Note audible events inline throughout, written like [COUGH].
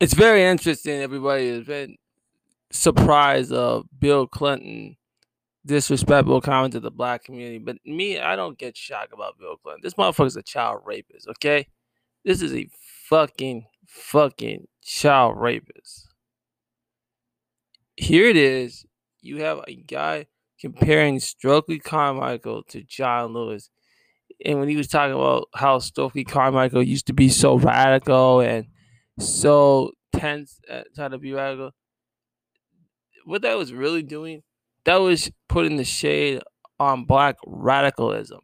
it's very interesting. Everybody has been surprised of Bill Clinton disrespectful comment to the black community. But me, I don't get shocked about Bill Clinton. This motherfucker's a child rapist, okay? This is a fucking, fucking child rapist. Here it is. You have a guy comparing Stokely Carmichael to John Lewis. And when he was talking about how Stokely Carmichael used to be so radical and so tense at trying to be radical, what that was really doing, that was putting the shade on black radicalism.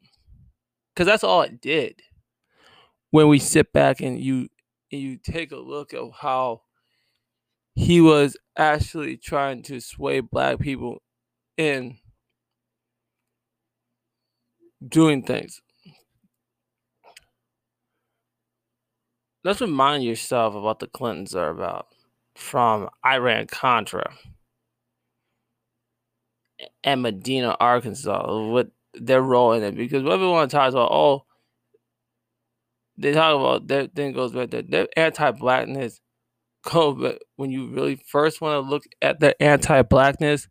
Cause that's all it did. When we sit back and you and you take a look at how he was actually trying to sway black people in doing things. Let's remind yourself of what the Clintons are about from Iran Contra and Medina, Arkansas, what their role in it. Because everyone talks about, oh, they talk about that thing goes back there. Their anti-blackness but when you really first want to look at their anti-blackness,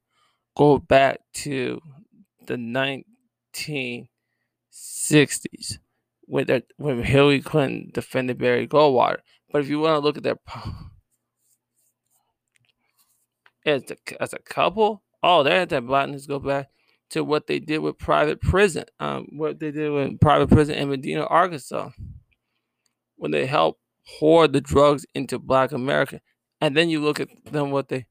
go back to the 1960s when their, when Hillary Clinton defended Barry Goldwater. But if you want to look at their as a, as a couple, oh, their anti-blackness go back to what they did with private prison, um, what they did with private prison in Medina, Arkansas, when they helped hoard the drugs into Black America, and then you look at them what they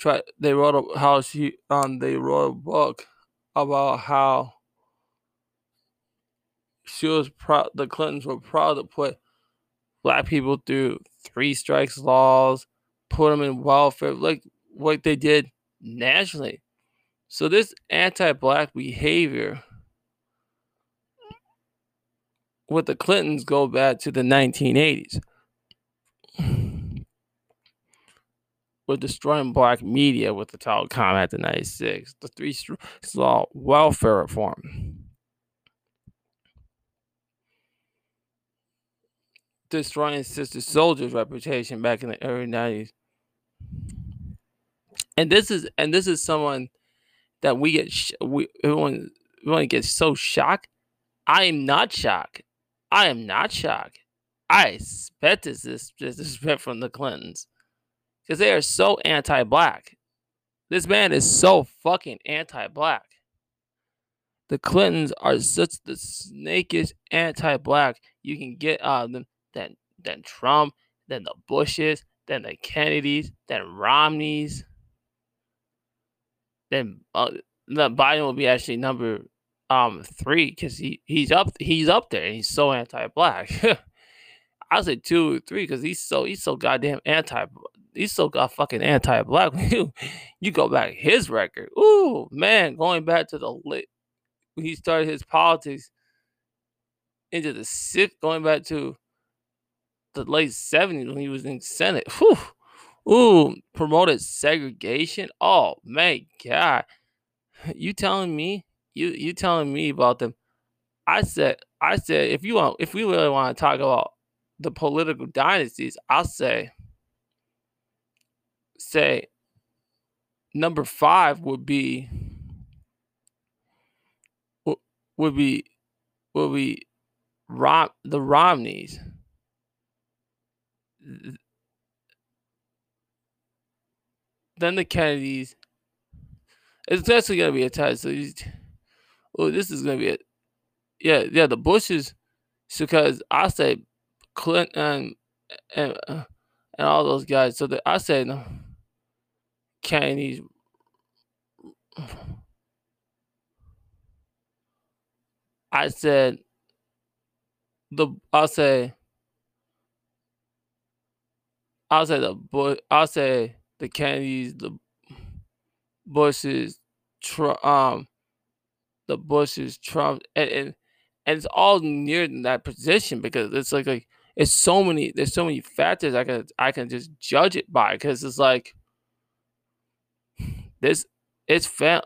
try. They wrote a how she um they wrote a book about how she was proud. The Clintons were proud to put black people through three strikes laws, put them in welfare, like what they did nationally. So this anti-black behavior with the Clintons go back to the 1980s. [SIGHS] With destroying black media with the telecom Act of 96, the three strikes law welfare reform. Destroying Sister Souljah's reputation back in the early 90s and this is and this is someone that we get sh- we everyone everyone gets so shocked. I am not shocked. I am not shocked. I expect this this disrespect from the Clintons because they are so anti-black. This man is so fucking anti-black. The Clintons are such the snakish anti-black you can get out of them than than Trump, than the Bushes, than the Kennedys, than Romneys then uh, Biden will be actually number um three because he he's up he's up there and he's so anti-black. [LAUGHS] I say two three because he's so he's so goddamn anti he's so got fucking anti-black. [LAUGHS] you you go back his record, ooh man, going back to the lit when he started his politics into the sixth, going back to the late seventies when he was in Senate. Whew, Ooh, promoted segregation. Oh my god. You telling me? You you telling me about them? I said I said if you want if we really want to talk about the political dynasties, I'll say say number 5 would be would be would be Rom, the Romneys then the Kennedys. It's actually gonna be a tie. So, oh, this is gonna be it. Yeah, yeah, the Bushes, because I say Clinton and uh, and all those guys. So that I say no, Kennedys. I said the I'll say I'll say the boy I'll say the Kennedys, the Bushes, Trump, um, the Bushes, Trump, and, and and it's all near that position because it's like like it's so many there's so many factors I can I can just judge it by because it's like this it's fa-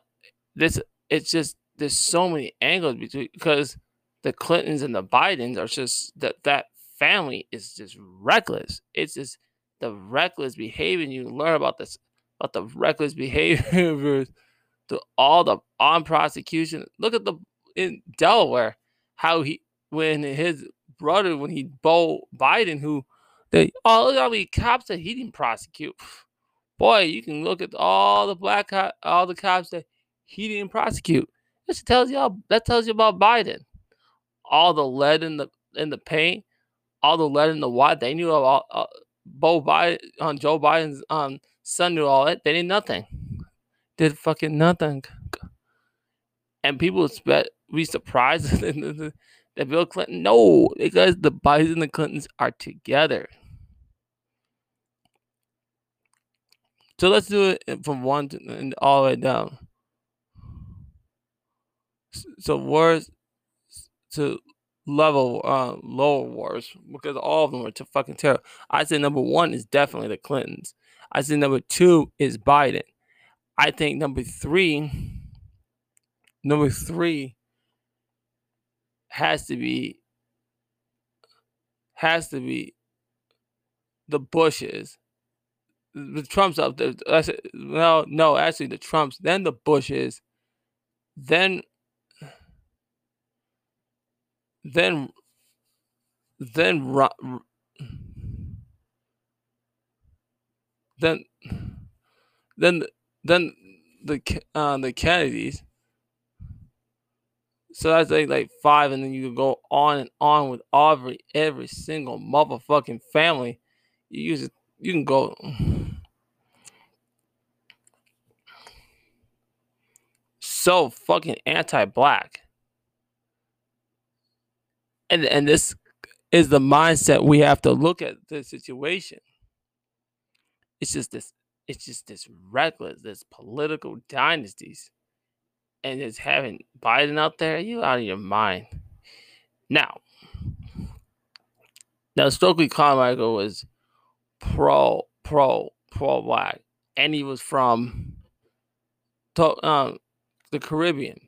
this it's just there's so many angles between because the Clintons and the Bidens are just that that family is just reckless. It's just the reckless behavior. You learn about this about the reckless [LAUGHS] behavior to all the on prosecution. Look at the in Delaware how he when his brother when he Beau Biden who they oh look how many cops that he didn't prosecute. [SIGHS] Boy, you can look at all the black all the cops that he didn't prosecute. That tells y'all that tells you about Biden. All the lead in the in the paint, all the lead in the water. They knew about uh, Beau Biden on Joe Biden's um son knew all that. They did nothing. Did fucking nothing. And people expect be surprised [LAUGHS] that Bill Clinton. No, because the Bidens and the Clintons are together. So let's do it from one to and all the way down. So wars to level uh, lower wars because all of them are to fucking terrible. I say number one is definitely the Clintons. I say number two is Biden. I think number three, number three has to be has to be the Bushes. The Trumps up there. Well, no, actually the Trumps, then the Bushes, then then then then then then the uh, the Kennedys. So that's like like five, and then you can go on and on with every every single motherfucking family. You use it. You can go. [SIGHS] So fucking anti-black, and and this is the mindset we have to look at the situation. It's just this it's just this reckless, this political dynasties. And it's having Biden out there, you out of your mind. Now, now Stokely Carmichael was pro, pro, pro black, and he was from um, the Caribbean.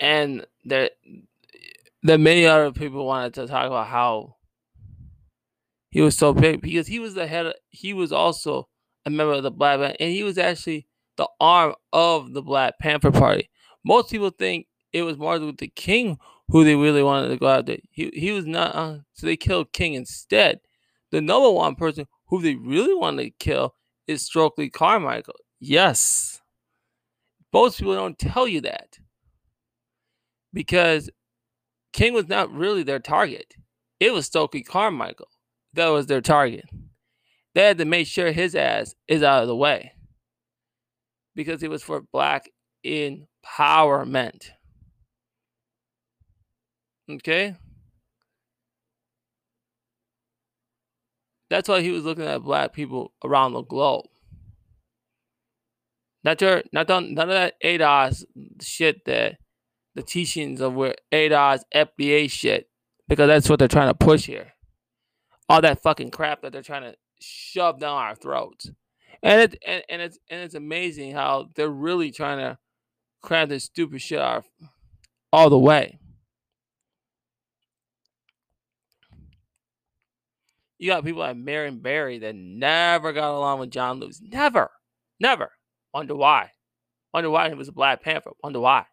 And there, there many other people wanted to talk about how he was so big because he was the head. He was also a member of the Black and he was actually the arm of the Black Panther Party. Most people think it was Martin Luther King who they really wanted to go after. He he was not, uh, so they killed King instead. The number one person who they really wanted to kill is Stokely Carmichael. Yes, most people don't tell you that because King was not really their target. It was Stokely Carmichael that was their target. They had to make sure his ass is out of the way because it was for black empowerment. Okay? That's why he was looking at black people around the globe. Not your, not done, none of that ADOS shit that the teachings of where ADOS FBA shit, because that's what they're trying to push here all that fucking crap that they're trying to shove down our throats. And it and, and it's and it's amazing how they're really trying to cram this stupid shit off all the way. You got people like Marion Barry that never got along with John Lewis. Never. Never. Wonder why. Wonder why he was a Black Panther. Wonder why.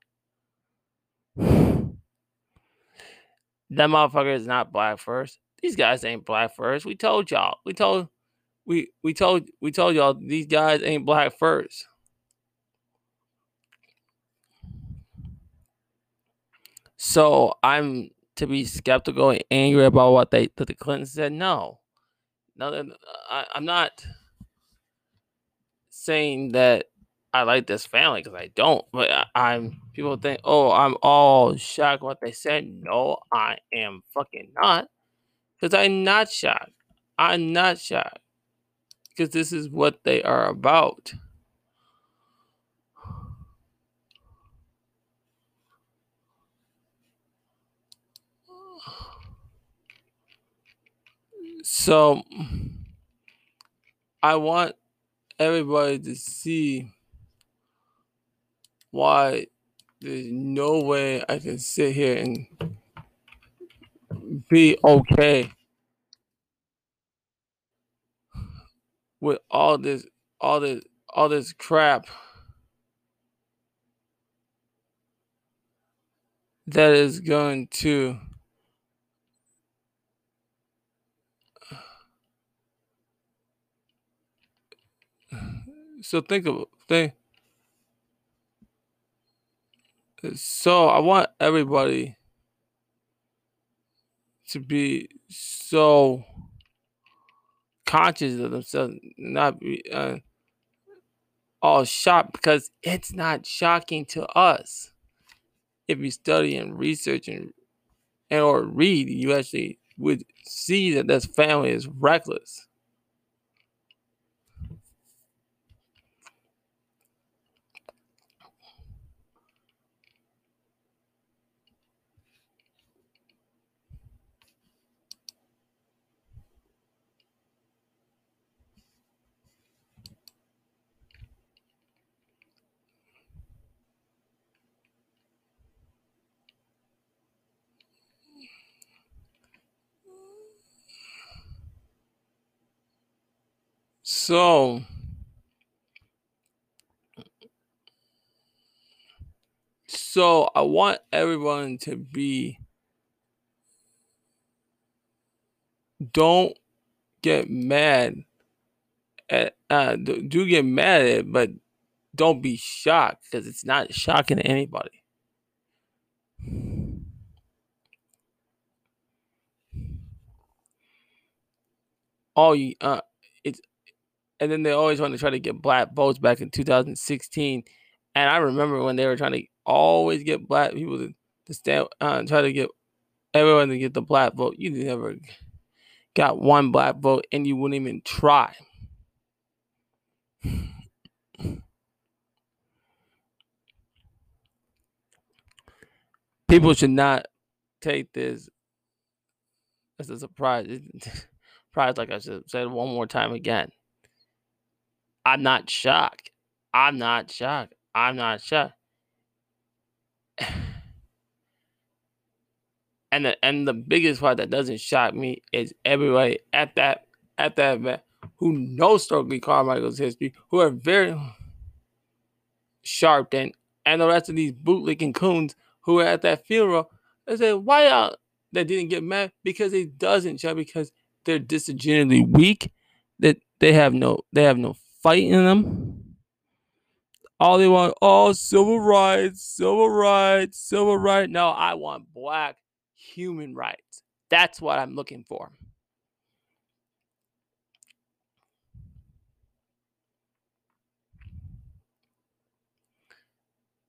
That motherfucker is not black first. These guys ain't black first. We told y'all. We told we we told we told y'all these guys ain't black first. So I'm to be skeptical and angry about what they that the Clintons said. No, no, I, I'm not saying that I like this family because I don't. But I, am people think, oh, I'm all shocked what they said. No, I am fucking not. Because I'm not shocked. I'm not shocked. Because this is what they are about. So I want everybody to see why there's no way I can sit here and be okay with all this, all this, all this crap that is going to [SIGHS] so think of think so I want everybody to be so conscious of themselves, not be uh, all shocked because it's not shocking to us. If you study and research and, and or read, you actually would see that this family is reckless. So, so I want everyone to be don't get mad at uh do get mad at it, but don't be shocked because it's not shocking to anybody. All you uh and then they always want to try to get black votes back in 2016. And I remember when they were trying to always get black people to, to stand, uh, try to get everyone to get the black vote. You never got one black vote, and you wouldn't even try. People should not take this as a surprise. [LAUGHS] Surprise, like I said one more time again. I'm not shocked. I'm not shocked. I'm not shocked. [SIGHS] And the and the biggest part that doesn't shock me is everybody at that at that event who knows Stokely Carmichael's history, who are very sharp and and the rest of these bootlicking coons who are at that funeral, they say, why y'all they didn't get mad? Because it doesn't shock because they're disingenuously weak, that they have no they have no fight in them. All they want, oh, civil rights, civil rights, civil rights. No, I want black human rights. That's what I'm looking for.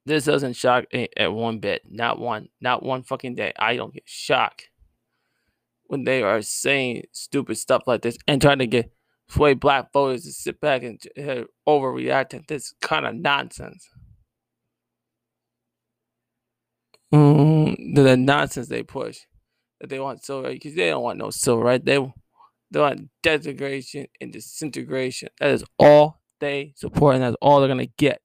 This doesn't shock at one bit. Not one. Not one fucking day. I don't get shocked when they are saying stupid stuff like this and trying to get sway black voters to sit back and uh, overreact to this kind of nonsense. Mm, the, nonsense they push that they want civil because they don't want no civil rights. They they want desegregation and disintegration. That is all they support, and that's all they're gonna get.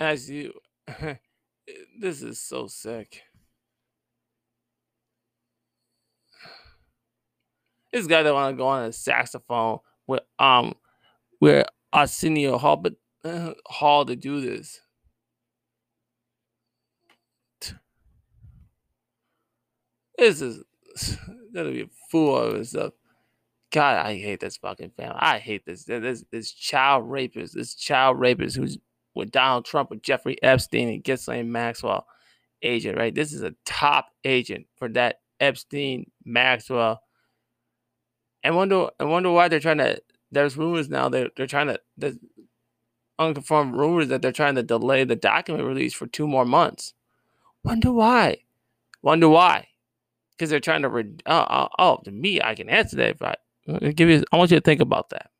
As you [LAUGHS] this is so sick this guy that want to go on a saxophone with um with Arsenio Hall but uh, Hall to do this this is [SIGHS] gonna be a fool of himself God, I hate this fucking family. I hate this. This this child rapist. This child rapist who's with Donald Trump, with Jeffrey Epstein, and Ghislaine Maxwell agent, right? This is a top agent for that Epstein Maxwell. And wonder and wonder why they're trying to there's rumors now they're they're trying to there's unconfirmed rumors that they're trying to delay the document release for two more months. Wonder why? Wonder why? Because they're trying to re- oh, oh, oh to me I can answer that, but uh, give you I want you to think about that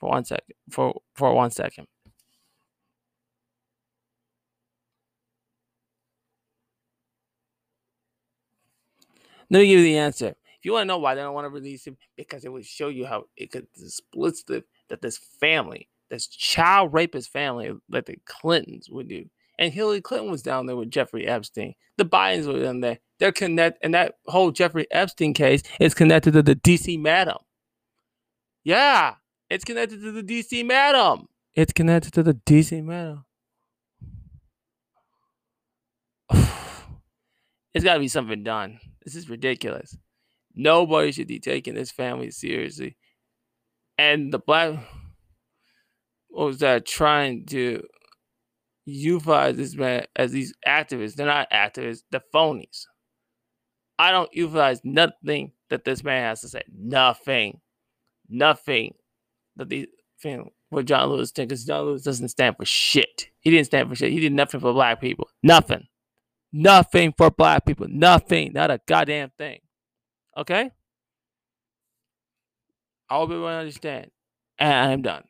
for one second for for one second. Let me give you the answer. If you want to know why they don't want to release him, because it would show you how it could explicit that this family, this child rapist family, like the Clintons would do. And Hillary Clinton was down there with Jeffrey Epstein. The Bidens were in there. They're connected, and that whole Jeffrey Epstein case is connected to the DC madam. Yeah, it's connected to the DC madam. It's connected to the DC madam. [SIGHS] it's got to be something done. This is ridiculous. Nobody should be taking this family seriously. And the black, what was that, trying to euphorize this man as these activists. They're not activists, they're phonies. I don't euphorize nothing that this man has to say. Nothing. Nothing that these what John Lewis did, because John Lewis doesn't stand for shit. He didn't stand for shit. He did nothing for black people. Nothing. Nothing for black people. Nothing. Not a goddamn thing. Okay? I hope everyone understand. And I'm done.